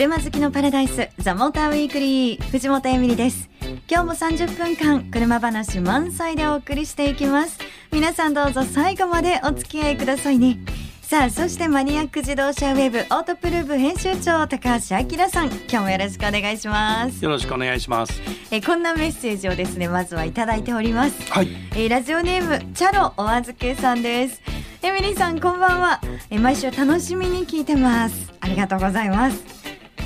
車好きのパラダイスザモーターウィークリー藤本エミリです。今日も30分間車話満載でお送りしていきます。皆さんどうぞ最後までお付き合いくださいね。さあそしてマニアック自動車ウェブオートプルーブ編集長高橋明さん。今日もよろしくお願いします。よろしくお願いします。えこんなメッセージをですねまずはいただいております。はい。えーラジオネームチャロお預けさんです。エミリーさんこんばんは。えー毎週楽しみに聞いてます。ありがとうございます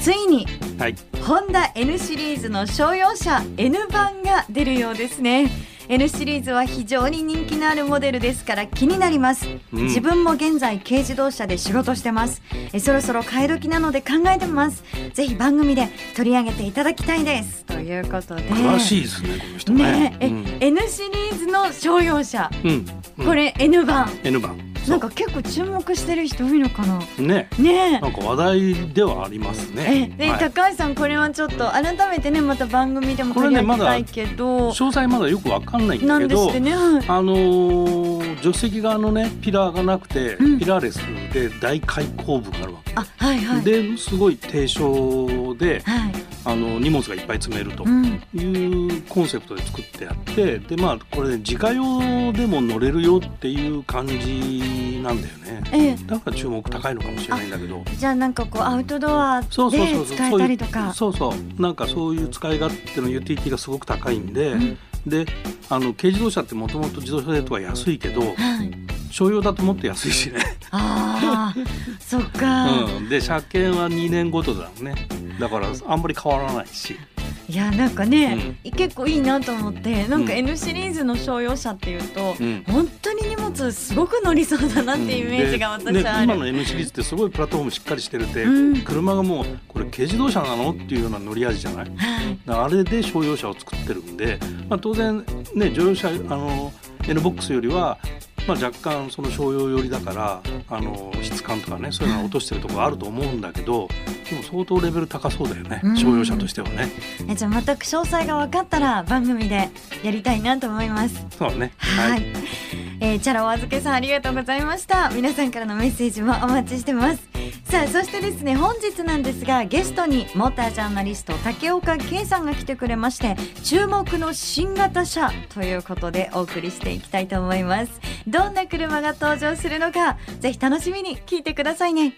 ついにはい。ホンダ N シリーズの商用車 N 版が出るようですね。N シリーズは非常に人気のあるモデルですから気になります、うん。自分も現在軽自動車で仕事してます。えそろそろ買い時なので考えてます。ぜひ番組で取り上げていただきたいです。ということで。詳しいですねこの人ね。ねえ、うん。N シリーズの商用車。うん。うん。これ N 版。N 番なんか結構注目してる人多いのかな。ね。ね。なんか話題ではありますええねで、はい。高橋さんこれはちょっと改めてねまた番組でも取り上げたいけど、詳細まだよくわかんないんなんだけど。ですってね、はい。あのー助手席側のねピラーがなくて、うん。ピラーレスで大開口部があるわけ、あはいはい。ですごい低床ではい。あの荷物がいっぱい積めるとうん。いうコンセプトで作ってあってでまあこれ、ね、自家用でも乗れるよっていう感じなんだよね。ええ。だから注目高いのかもしれないんだけど。じゃあなんかこうアウトドアでそうそうそうそう使えたりとか。そうそうそう。なんかそういう使い勝手のユーティリティがすごく高いんで、うんであの軽自動車ってもともと自動車税とか安いけどはい。商用だともっと安いしね、ああそっか、うん、で車検は2年ごとだね。だからあんまり変わらないしいやなんかね、結構いいなと思ってなんかうん。N シリーズの商用車っていうと、うん。本当に荷物すごく乗りそうだなっていうイメージが私はある、ね今の N シリーズってすごいプラットフォームしっかりしてるって、うん。車がもうこれ軽自動車なのっていうような乗り味じゃない？あれで商用車を作ってるんで、まあ、当然ね乗用車あの N ボックスよりは、まあ、若干その商用寄りだからあの質感とかねそういうのは落としてるところあると思うんだけどでも相当レベル高そうだよね、うん。商用車としてはね。えじゃあ全く詳細が分かったら番組でやりたいなと思います。そうね。はい、えー、チャラお預けさんありがとうございました。皆さんからのメッセージもお待ちしてます。さあそしてですね本日なんですがゲストにモータージャーナリスト竹岡圭さんが来てくれまして注目の新型車ということでお送りしていきたいと思います。どんな車が登場するのかぜひ楽しみに聞いてくださいね.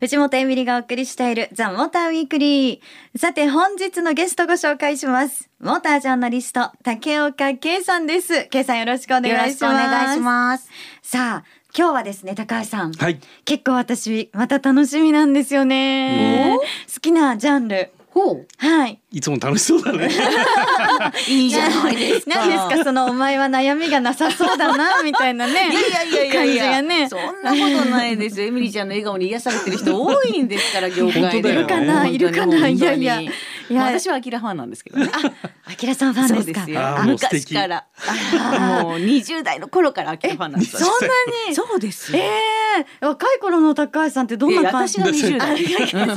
藤本エミリがお送りしているザ・モーターウィークリー。さて本日のゲストご紹介します。モータージャーナリスト、竹岡圭さんです。圭さんよろしくお願いします。よろしくお願いします。さあ、今日はですね、高橋さん。はい結構私、また楽しみなんですよね。好きなジャンル。ほう。はい。いつも楽しそうだね いいじゃないですか。何ですか、そのお前は悩みがなさそうだな、みたいなね。いやいやいやいやいや感じがね。そんなことないですよ。エミリーちゃんの笑顔に癒されてる人多いんですから、業界で。いるかないるかないやいやいや私はアキラファンなんですけどね。あきらさんファンですか？そうですよあ。ーもう素敵昔から。もう20代の頃からアキラファンなんですそんなに？そうですよ。ええ若い頃の高橋さんってどんな感じ私が20代？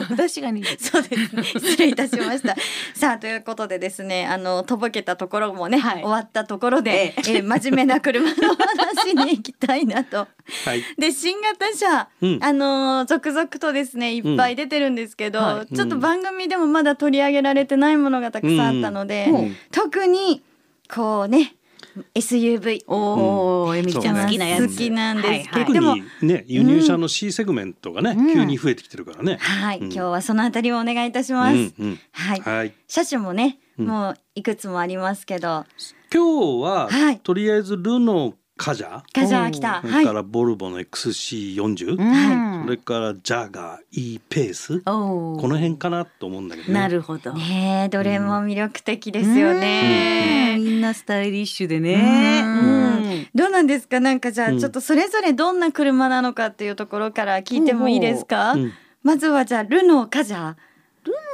私が20代。そうですね。失礼いたしました。さあということでですね、あのとぼけたところもね、はい終わったところで、ええー真面目な車の話に行きたいなと。はいで新型車、うんあのー続々とですねいっぱい出てるんですけど、うんはちょっと番組でもまだ取り上げられてないものがたくさんあったので、うんうん特にこうね SUV おお、エミリーちゃん好きなやつ。好きなんですけど。はいね輸入車の C セグメントがね、うん。急に増えてきてるからね、はい、うん。今日はそのあたりをお願いいたします。はい、はい。車種もね、うん。もういくつもありますけど、今日は、はい。とりあえずルノーカジャ？カジャー来た。はい。それか。らボルボの XC40、うん。それからジャガー E ペース、この辺かなと思うんだけどね。なるほど。ねえ、どれも魅力的ですようん。ね。みんなスタイリッシュでね。うん。うん。どうなんですか？なんかじゃあうん。ちょっとそれぞれどんな車なのかっていうところから聞いてもいいですか、うん。まずはじゃあルノーカジャー。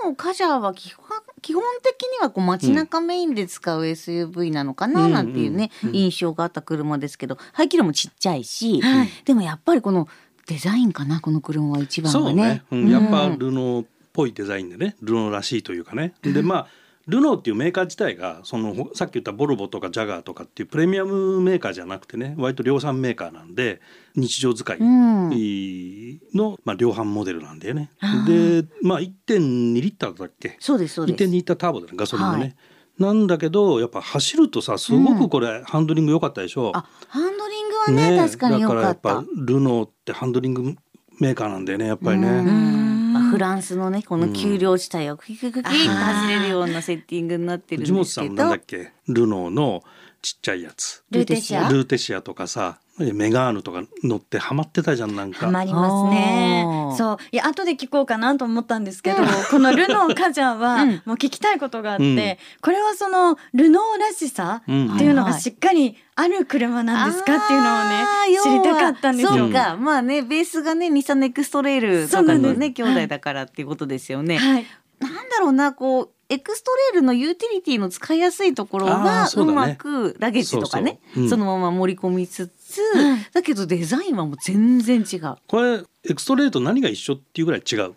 もうカジャーは基本基本的にはこう街中メインで使う SUV なのかななんていうね、印象があった車ですけど排気量もちっちゃいし、はい。でもやっぱりこのデザインかなこの車は一番そうね。はね。、うん。やっぱうん。ルノーっぽいデザインでねルノーらしいというかね、でまあルノーっていうメーカー自体がそのほさっき言ったボルボとかジャガーとかっていうプレミアムメーカーじゃなくてね割と量産メーカーなんで日常使いうん。の、まあ、量販モデルなんだよね。あ。でまあ1.2リッターだっけ？そうですそうです。1.2リッターターボだねガソリンのね。はい。なんだけどやっぱ走るとさすごくこれ、ハンドリング良かったでしょ？あハンドリングはね確かに良かっだからやったぱルノーってハンドリングメーカーなんだよねやっぱりね。フランスのねこの丘陵地帯をクキクキクキって走れるようなセッティングになってる藤本さんですけど。んなんだっけ？ルノーのちっちゃいやつ。ルーテシア？ルーテシアとかさメガーヌとか乗ってハマってたじゃんなんか。ハマりますね。そう。いや後で聞こうかなと思ったんですけど、このルノーカジャーは、うん。もう聞きたいことがあって、うん。これはそのルノーらしさうんっていうのがしっかりある車なんですかっていうのをね知りたかったんですよ。そうか、まあねベースがね日産ネクストレールとかのね兄弟だからっていうことですよね。はい。なんだろうなこうエクストレールのユーティリティの使いやすいところがそうまくラゲッジとかねそのまま盛り込みつつ、うんだけどデザインはもう全然違う。これエクストレイルと何が一緒っていうぐらい違う。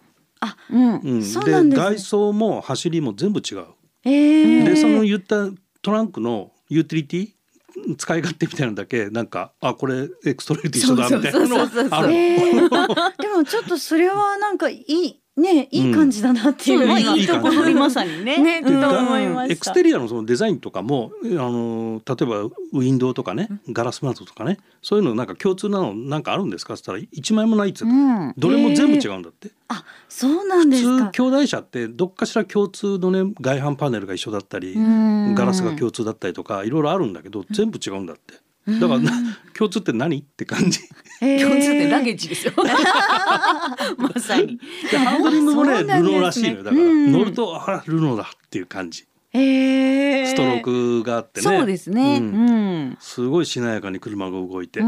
うんうん、そうなんですね外装も走りも全部違う。えー、でその言ったトランクのユーティリティ使い勝手みたいなのだけなんかあこれエクストレイルと一緒だみたいなのそうそうそうそうある。えー でもちょっとそれはなんかいいねいい感じだなっていう。そうまあ今いいところにまさにね。ねうん。と思いました。エクステリアのそのデザインとかもあの例えばウィンドウとかねガラス窓とかねそういうのなんか共通なのなんかあるんですか？って言ったら一枚もないっつってた。うん。どれも全部違うんだって。あそうなんです普通か。兄弟車ってどっかしら共通のね外販パネルが一緒だったりうん。ガラスが共通だったりとかいろいろあるんだけど全部違うんだって。だからな共通って何って感じ。えー共通点ラゲッジですよ。まさに。でハンドリングもねルノーらしいのよだからうん乗るとあルノーだっていう感じ。えーストロークがあってね。そうですね。ううんん。すごいしなやかに車が動いて。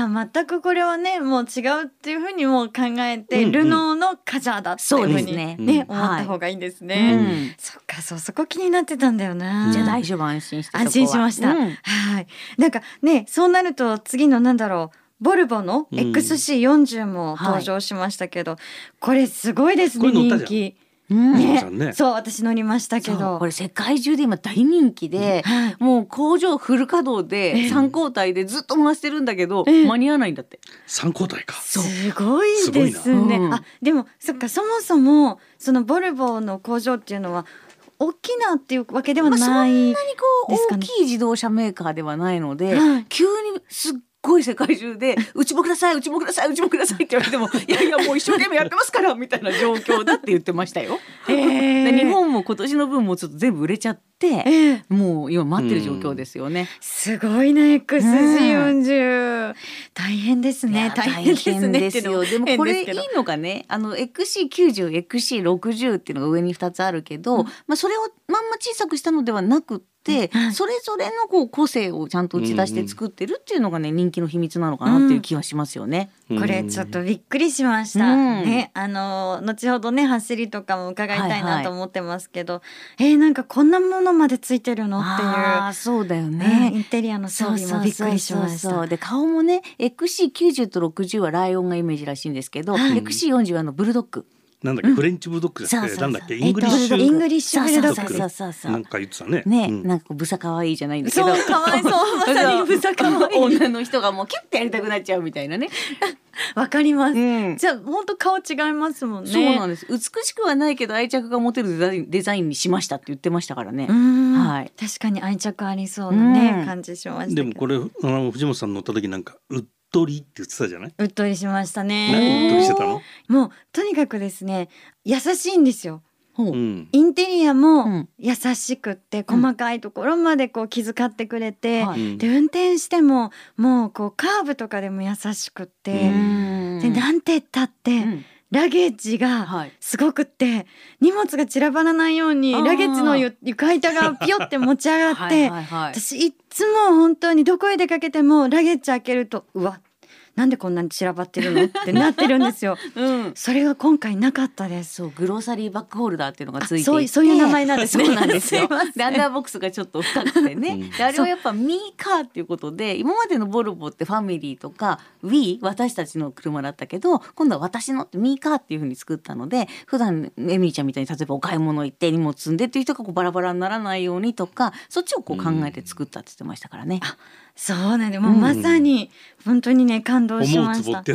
うんじゃあ全くこれはねもう違うっていうふうにも考えて、うんうんルノーのカジャーだっていうふうにねねうん思った方がいいですうね。んそっかそうそこ気になってたんだよな。じゃあ大丈夫安心してそこは安心しました。うんはい。なんかねそうなると次のなんだろう。ボルボのうん XC40 も登場しましたけど、これすごいですねこれ乗ったじゃん人気。うん。ね。ね。そう私乗りましたけど。これ世界中で今大人気で、はい。もう工場フル稼働ええ。で3交代でずっと回してるんだけど、ええ。間に合わないんだって。三交代か。すごいですね。うん。あでもそっかそもそもそのボルボの工場っていうのは大きなっていうわけではまあ、そんなない。にこう大きい自動車メーカーではないので、はい。急にすっごい世界中で 「うちもくださいうちもくださいうちもください」って言われても「いやいやもう一生懸命やってますから」みたいな状況だって言ってましたよ。えーで日本も今年の分もちょっと全部売れちゃってえーもう今待ってる状況ですよね。すごいな XC40、大変ですね大変ですねですよ。でもこれいいのがね、あの XC90、XC60 っていうのが上に2つあるけど、まあそれをまんま小さくしたのではなくって、はいそれぞれのこう個性をちゃんと打ち出して作ってるっていうのがね、人気の秘密なのかなっていう気はしますよね。これちょっとびっくりしました。うん。ね、あの後ほどね走りとかも伺いたいはいはないと思ってますけど、えー、なんかこんなものまでついてるのっていう。ああ、そうだよね、ね。インテリアの装備もびっくりしました。で顔もね XC90 と60はライオンがイメージらしいんですけど、はい。XC40 はあのブルドッグなんだっけ、フレンチブルドッグじゃなくてなんだっけイングリッシえっとイングリッシュブルドッグ。そうそうそう。そうなんか言ってたね。ね、うん。なんかこうブサ可愛いじゃないんだけど。そうかわいそう。まさにブサ可愛い。女の人がもうキュッてやりたくなっちゃうみたいなね。わかります。うん。じゃあ本当顔違いますもんね。そうなんです。美しくはないけど愛着が持てるデザインデザインにしましたって言ってましたからね。うん。はい。確かに愛着ありそうなね、うん。感じしましたけど。でもこれあの藤本さん乗った時なんかうっとりって言ってたじゃない？うっとりしました何ね。うっとりしてたの？もうとにかくですね優しいんですよ。ほううん。インテリアうもん優しくって、細かいところまでこう気遣ってくれて、はいうんで運転してももうこうカーブとかでも優しくって、うんでなんて言ったって、うんラゲッジがはい。すごくって荷物が散らばらないようにラゲッジのゆ床板がピヨって持ち上がってはいはいはい私いっつも本当にどこへ出かけてもラゲッジ開けるとうわなんでこんなに散らばってるのってなってるんですよ。うん。それが今回なかったです。そうグローサリーバッグホルダーっていうのがついそうそういう名前なんです。ね そうなんですよ。でアンダーボックスがちょっと深くてね、であれはやっぱミーカーっていうことで今までのボルボってファミリーとか We 私たちの車だったけど今度は私のってミーカーっていう風に作ったので普段エミリーちゃんみたいに例えばお買い物行って荷物積んでっていう人がこうバラバラにならないようにとかそっちをこう考えて作ったって言ってましたからね。そうなんでもうまさに本当にね感動しました。ね。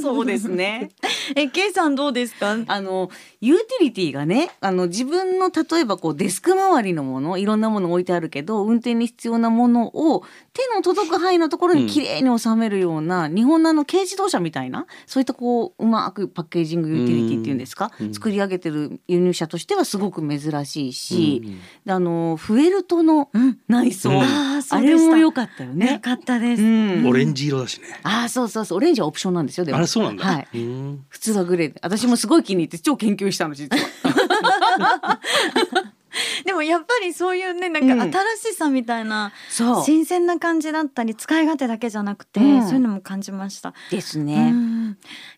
そうですね。え、ケイさんどうですか？あのユーティリティがねあの自分の例えばこうデスク周りのものいろんなもの置いてあるけど運転に必要なものを手の届く範囲のところにきれいに収めるような、日本のあの軽自動車みたいなそういったこううまくパッケージングユーティリティっていうんですか、うん作り上げてる輸入車としてはすごく珍しいし、であのフェルトのうん。内装、うんあ。れも良かったよよね。かったです。うんオレンジ色だしね。ああそうそうそうオレンジはオプションなんですよでもあれそうなんだ。はいうん普通はグレーで私もすごい気に入って超研究したの実は。でもやっぱりそういうねなんうんか新しさみたいな、そう新鮮な感じだったり使い勝手だけじゃなくて、うんそういうのも感じました。うですね。ん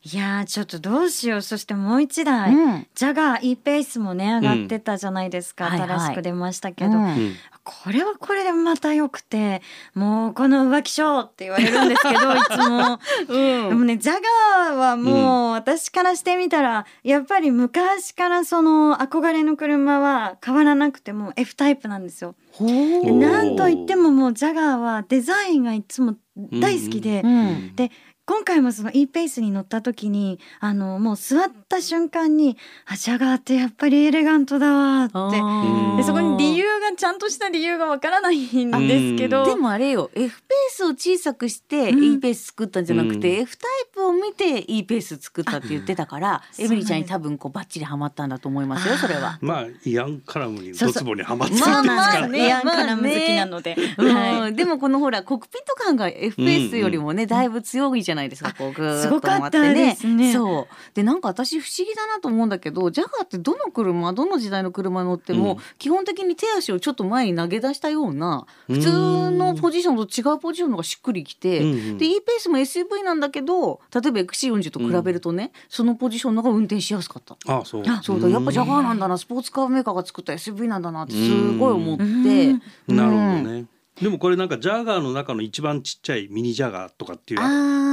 いやーちょっとどうしよう。そしてもう一台、うん。ジャガー E ペースもね上がってたじゃないですか、うんはいはい。新しく出ましたけど、うん。うんこれはこれでまた良くてもうこの浮気症って言われるんですけど いつも。でもねジャガーはもう私からしてみたらやっぱり昔からその憧れの車は変わらなくても F タイプなんですよ。なんといってももうジャガーはデザインがいつも大好きで、うん。で今回もその E ペースに乗った時にあのもう座った瞬間にあジャガーってやっぱりエレガントだわって。ー。でそこに理由がちゃんとした理由がわからないんですけど。でもあれよ F ペースを小さくしてうん。E ペース作ったんじゃなくて、うん。F タイプを見て E ペース作ったって言ってたからあエミリーちゃんに多分こうバッチリハマったんだと思いますよそれは。まあイアンカラムにそうそう。ドツボにはまってるまあんですまあから。ねイアンカナム好きなので、うんはい。でもこのほらコックピット感が F ペースよりもね、だいぶ強いじゃないですか、こうグーッとすごかった回ってですね。そう。でなんか私不思議だなと思うんだけどジャガーってどの車どの時代の車乗っても、うん。基本的に手足をちょっと前に投げ出したようなうん。普通のポジションと違うポジションのがしっくりきて、うんうん。で E ペースも SUV なんだけど例えば XC40 と比べるとね、そのポジションの方が運転しやすかった。ああそう。あそうだ。やっぱジャガーなんだな。スポーツカーメーカーが作った SUV なんだなってすごい思って。うん。なるほどね。でもこれなんかジャガーの中の一番ちっちゃいミニジャガーとかっていう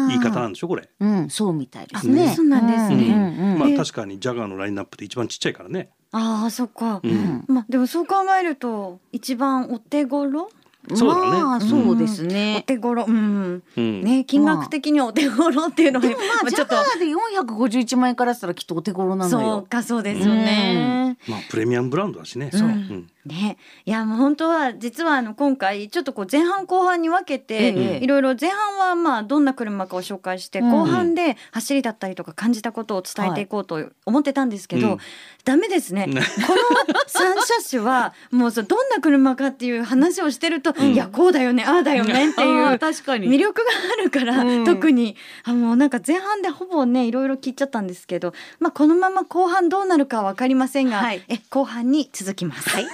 言い方なんでしょこれ？うん、そうみたいですね。あそうなんですね。うん。うん。うん。まあえ確かにジャガーのラインナップで一番ちっちゃいからね。ああそっか、うんまあでもそう考えると一番お手頃そうだねまあそうですおね。手頃うんうん。ね金額的にはお手頃っていうのは、でもまあジちょっとャガーで451万円からしたらきっとお手頃なのそうよ。かそうですよね。まあプレミアムブランドだしね。そう。うん。ね、いやもう本当は実はあの今回ちょっとこう前半後半に分けて、ええいろいろ前半はまあどんな車かを紹介して、うん。後半で走りだったりとか感じたことを伝えていこうと思ってたんですけど、うん。ダメですね。ねこの三車種はもうそうどんな車かっていう話をしてると、ん。いやこうだよねああだよねっていあーう確かに。魅力があるから、うん。特に。あもうなんか前半でほぼねいろいろ聞いちゃったんですけど、まあ、このまま後半どうなるかは分かりませんが、はいえ後半に続きます。The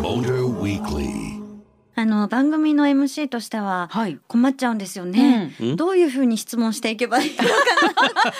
Motor Weekly. あの番組の MC としてははい。困っちゃうんですよね。うんどういうふうに質問していけばいいのか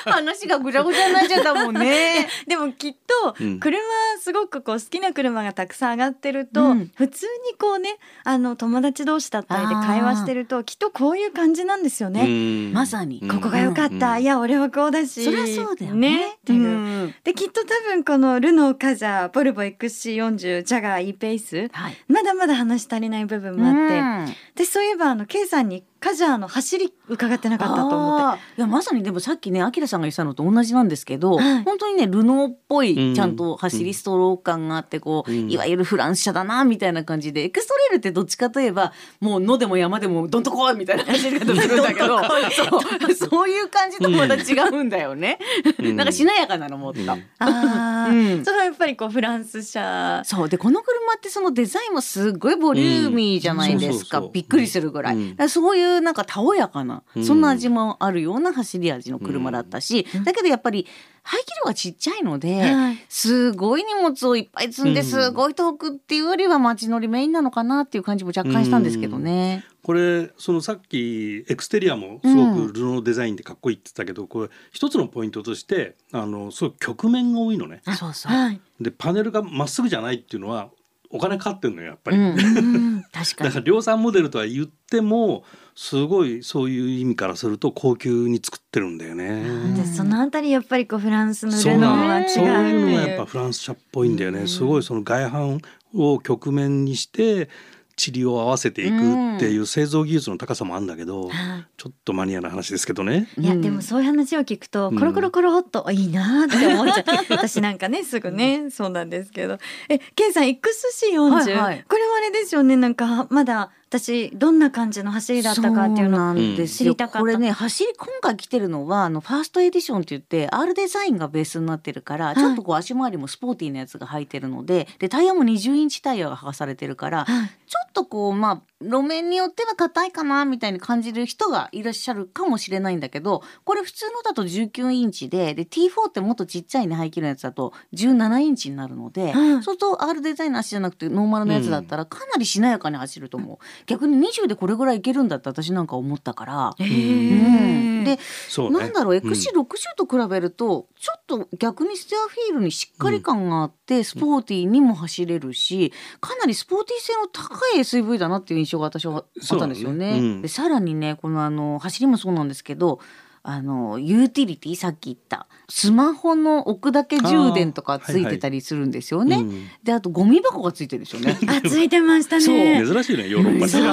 話がぐちゃぐちゃになっちゃったもんね。でもきっとうん車すごくこう好きな車がたくさん上がってると、うん普通にこうねあの友達同士だったりで会話してるときっとこういう感じなんですよね。うんまさに。ここが良かった、うんいや俺はこうだしそりゃそうだよね。っていううんできっと多分このルノーカジャーボルボ XC40 ジャガー E ペースはい。まだまだ話し足りない部分もあって、うん。でそういえばあの K さんにカジャーの走り伺ってなかったと思って。いやまさにでもさっきねアキラさんが言ってたのと同じなんですけど、はい。本当にねルノーっぽうんいちゃんと走りストロー感があってこう、うん。いわゆるフランス車だなみたいな感じでエクストレールってどっちかといえばもう野でも山でもどんとこいみたいな走り方するんだけどそうそういう感じとまた違うんだよね、うん。なんかしなやかなのもっと。うん。ああ、うん。それはやっぱりこうフランス車。そう。でこの車ってそのデザインもすっごいボリューミーじゃないですか、びっくりするぐらい、らそういいうなんかたおやかな、うん。そんな味もあるような走り味の車だったし、だけどやっぱり排気量がちっちゃいので、はい。すごい荷物をいっぱい積んでうん。すごい遠くっていうよりは街乗りメインなのかなっていう感じも若干したんですけどね。これそのさっきエクステリアもすごくルノーデザインでかっこいいって言ってたけど、これ一つのポイントとしてあのすごい曲面が多いのね。そうそう。はい。でパネルがまっすぐじゃないっていうのはお金かかってんのよやっぱり。うん、うん 確かにだから。量産モデルとは言ってもすごいそういう意味からすると高級に作ってるんだよね。でそのあたりやっぱりこうフランスのそういうのがやっぱ。フランス車っぽいんだよね。すごいその外板を曲面にして塵を合わせていくっていう製造技術の高さもあるんだけど、はい。ちょっとマニアな話ですけどね。いやうん。でもそういう話を聞くとうん。コロコロコロっといいなって思っちゃう。私なんかねすぐねそうなんですけど。えケンさん XC40、はいはい。これはあれですよねなんかまだ私どんな感じの走りだったかっていうのそうなんですよ、知りたかった。これね走り今回来てるのはあのファーストエディションって言って R デザインがベースになってるから、い。ちょっとこう足回りもスポーティーなやつが入ってるのででタイヤも20インチタイヤが剥がされてるから、はい。ちょっとこうまあ路面によっては硬いかなみたいに感じる人がいらっしゃるかもしれないんだけどこれ普通のだと19インチでで T4 ってもっとちっちゃいね排気量のやつだと17インチになるので、うんそうすると R デザインの足じゃなくてノーマルのやつだったらかなりしなやかに走ると思う、逆に20でこれぐらいいけるんだって私なんか思ったから。でそうね。なんだろうん XC60 と比べるとちょっと逆にステアフィールにしっかり感があって、スポーティーにも走れるしかなりスポーティー性の高い SUV だなっていう印象が私はあったんですよね。ねうんでさらにねこのあの走りもそうなんですけどあのユーティリティさっき言ったスマホの置くだけ充電とかついてたりするんですよね。うんであとゴミ箱がついてるんですよね。あついてましたね。珍しいねヨーロッパ珍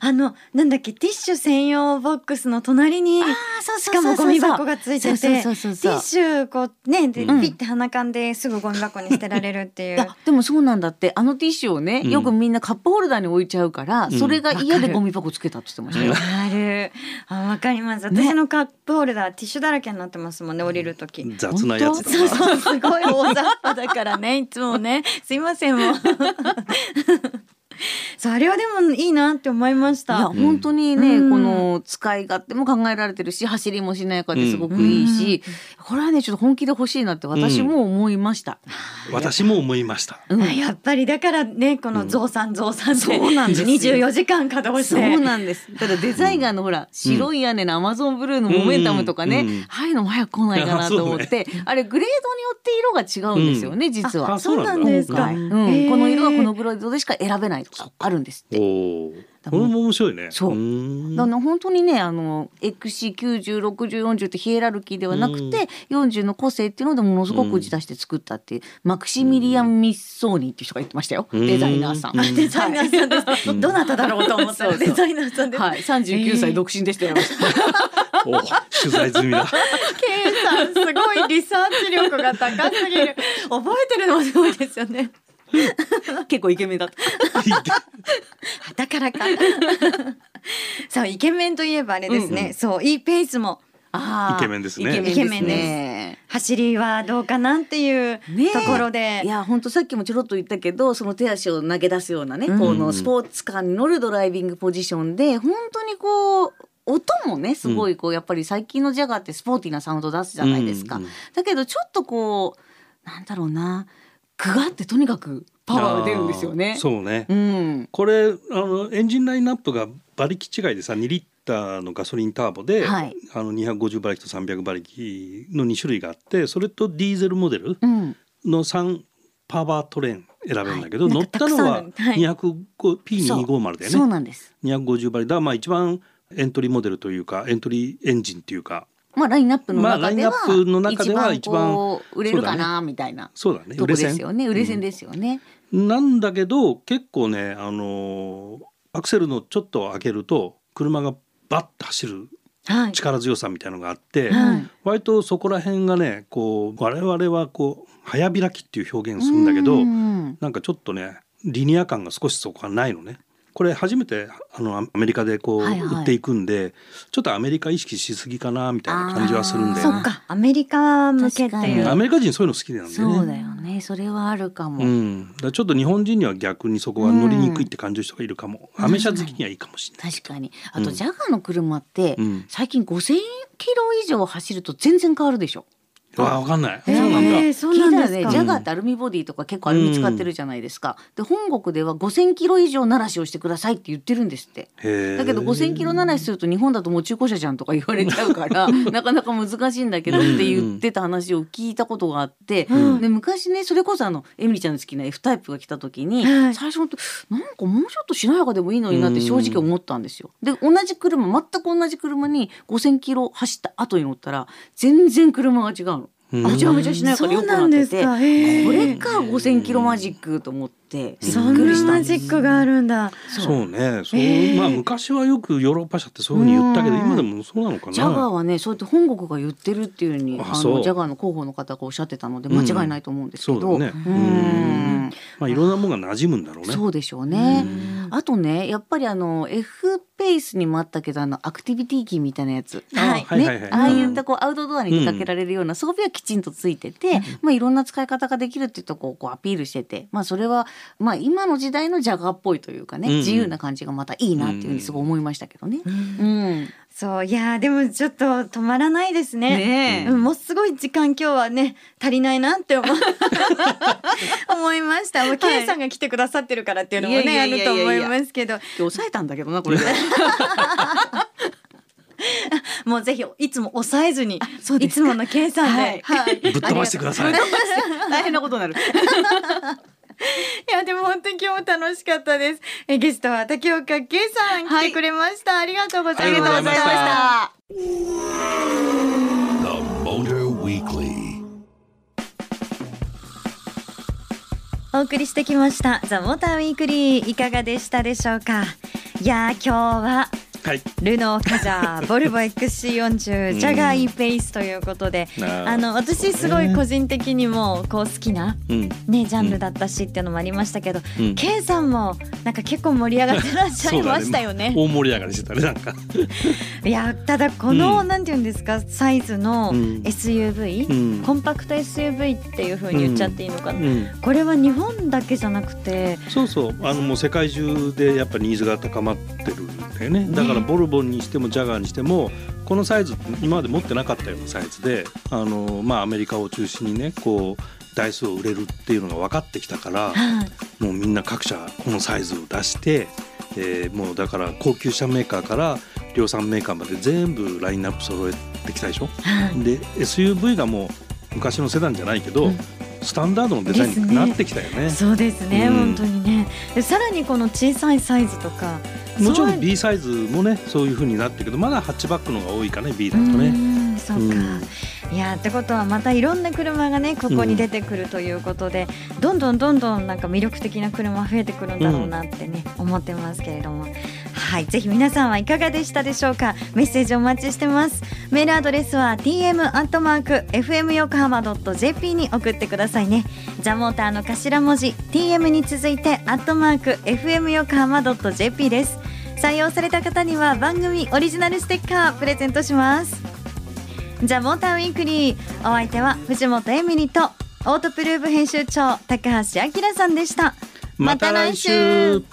あのなんだっけティッシュ専用ボックスの隣にしかもゴミ箱がついててティッシュこうねで、うん。ピッて鼻かんですぐゴミ箱に捨てられるっていう。でもそうなんだって。あのティッシュをね、うん。よくみんなカップホルダーに置いちゃうから、うん。それが嫌でゴミ箱つけたって言ってましたよ。ある。あわかります。ね。私のカップホルダー、ティッシュだらけになってますもんね降りる時。雑なやつだそうそう。すごい大雑把だからねいつもね。すいませんもうそうあれはでもいいなって思いましいやた本当にね、うん。この使い勝手も考えられてるし走りもしなやかですごくいいし、これはねちょっと本気で欲しいなって私も思いました。私も思いました。うん。あやっぱりだからねこの増産増産ってそうなんですよ。24時間稼働しそてうなんです。ただデザイガーのほら、白い屋根のアマゾンブルーのモメンタムとかね、うん。うんああいうのも早く来ないかなと思って、あれグレードによって色が違うんですよね、実は。あそうなんだ。そうなんですか。はいうん。この色はこのグレードでしか選べないとか。あるんですって。これも面白いね。そう。ーん。だから本当にねあの XC906040 ってヒエラルキーではなくて、40の個性っていうのでものすごく打ち出して作ったっていう、マクシミリアン・ミッソーニーっていう人が言ってましたよ、うん。デザイナーさん。うん。デザイナーさんです、どなただろうと思ったらデザイナーさんです、はい、39歳独身でしたよ。お取材済みだ。ケイさんすごいリサーチ力が高すぎる。覚えてるのもすごいですよね結構イケメンだった。だからか。そうイケメンといえばあれですね、うんそういいペースも。あーイケメンですね。イケメンですね。走りはどうかなっていうところで、いや本当さっきもちょろっと言ったけどその手足を投げ出すようなね、うん。このスポーツカーに乗るドライビングポジションで本当にこう音もねすごいこうやっぱり最近のジャガーってスポーティーなサウンド出すじゃないですか、うんうん。だけどちょっとこうなんだろうな具があってとにかくパワーが出るんですよね。そうね。うん、これあのエンジンラインナップが馬力違いでさ2リッターのガソリンターボで、はい。あの250馬力と300馬力の2種類があってそれとディーゼルモデルうん、の3パワートレーン選べるんだけど、はい。乗ったのはなんかたくさんある。はい。205P250 だよそう。ねなんです。250馬力。だまあ一番エントリーモデルというかエントリーエンジンっていうかまあラインナップのまあ中では、ラインナップの中では一番売れるかなみたいなそうだね。で売れ線すよね。売れ線。ですよね。なんだけど結構ねあのーアクセルのちょっと開けると車がバッと走るはい。力強さみたいのがあって、はい。割とそこら辺がねこう我々はこう早開きっていう表現するんだけどうん。なんかちょっとねリニア感が少しそこはないのねこれ初めてあのアメリカでこうはいはい。売っていくんで、ちょっとアメリカ意識しすぎかなみたいな感じはするんで、あーそっか。アメリカ向けっていう。アメリカ人そういうの好きなんでね。そうだよね。それはあるかも、うん、だちょっと日本人には逆にそこは乗りにくいって感じる人がいるかも、アメ車好きにはいいかもしれない。確かに。あとジャガーの車って、うん。最近5,000キロ以上走ると全然変わるでしょわあわかんない。そうなんだ。えーそう聞いたらなんですか。ねジャガーってアルミボディとか結構アルミ使ってるじゃないですか、で本国では5,000キロ以上鳴らしをしてくださいって言ってるんですって。だけど5,000キロ鳴らしすると日本だともう中古車じゃんとか言われちゃうからなかなか難しいんだけどって言ってた話を聞いたことがあって、うん。で昔ねそれこそあのエミリちゃんの好きな F タイプが来た時に、はい。最初なんかもうちょっとしなやかでもいいのになって正直思ったんですよ。で同じ車全く同じ車に5,000キロ走った後に乗ったら全然車が違うの。うん。めちゃめちゃしなやかで良くなってて、そうなんですか。へー。これか5,000キロマジックと思ってびっそんなんマジックがあるんだ。そう。ね。そう、へー。まあ昔はよくヨーロッパ車ってそういうふうに言ったけど、うん今でもそうなのかな。ジャガーはねそうやって本国が言ってるっていうふうにああそう。のジャガーの広報の方がおっしゃってたので間違いないと思うんですけど、そうだね。うん。まあいろんなものが馴染むんだろうね。そうでしょうね。うん。あとねやっぱりあの F ペースにもあったけどあのアクティビティキーみたいなやつ。はい。はいはいはい。ね、ああいったこうアウトドアに出かけられるような装備はきちんとついてて、まあいろんな使い方ができるっていうとこをこうアピールしてて、まあそれはまあ今の時代のジャガーっぽいというかね、うん自由な感じがまたいいなっていうふうにすごい思いましたけどね。うん。そういやーでもちょっと止まらないですね。ねえ。うん、もうすごい時間今日はね足りないなって思 思いました。もう K さんが来てくださってるからっていうのもねあると思いますけど。抑えたんだけどなこれで。もうぜひいつも抑えずにいつもの K さんで、はい。はい、ぶっ飛ばしてください。大変なことになる。いやでも本当に今日も楽しかったです。えゲストは竹岡圭さん来てくれました。ありがとうございました。ありがとうございました The Motor Weekly. お送りしてきましたザモーターウィークリーいかがでしたでしょうか？いやー今日ははい。ルノーカジャー、ボルボ XC40、ジャガー E ペースということで、なあ。の私すごい個人的にもこう好きなうん。ねジャンルだったしっていうのもありましたけど、うん。K さんもなんか結構盛り上がってらっしゃいましたよね。大盛り上がりしてたねなんか。いやただこの、うん。なんていうんですかサイズのうん。SUV、うん。コンパクト SUV っていう風に言っちゃっていいのかな、うん。これは日本だけじゃなくてそうそう。あのもう世界中でやっぱニーズが高まってるんだよね。だからボルボにしてもジャガーにしてもこのサイズ今まで持ってなかったようなサイズであのまあアメリカを中心にねこう台数を売れるっていうのが分かってきたからはい。もうみんな各社このサイズを出して、えーもうだから高級車メーカーから量産メーカーまで全部ラインナップ揃えてきたでしょ？はい。で SUV がもう昔のセダンじゃないけど、うんスタンダードのデザインになってきたよね。そうですね、うん。本当にね。でさらにこの小さいサイズとかもちろん B サイズもねそういう風になってるけどまだハッチバックのが多いかね B だとうね。ん。そうか、いやってことはまたいろんな車がねここに出てくるということで、どんどんどんどんなんか魅力的な車増えてくるんだろうなってね、思ってますけれどもはいぜひ皆さんはいかがでしたでしょうか？メッセージお待ちしてます。メールアドレスは tm アットマーク fm 横浜ドット .jp に送ってくださいね。ザモーターの頭文字 tm に続いてアットマーク fm 横浜ドット .jp です。採用された方には番組オリジナルステッカープレゼントします。ザ・モーターウィークリーお相手は藤本エミリとオートプルーブ編集長高橋明さんでした。また来週。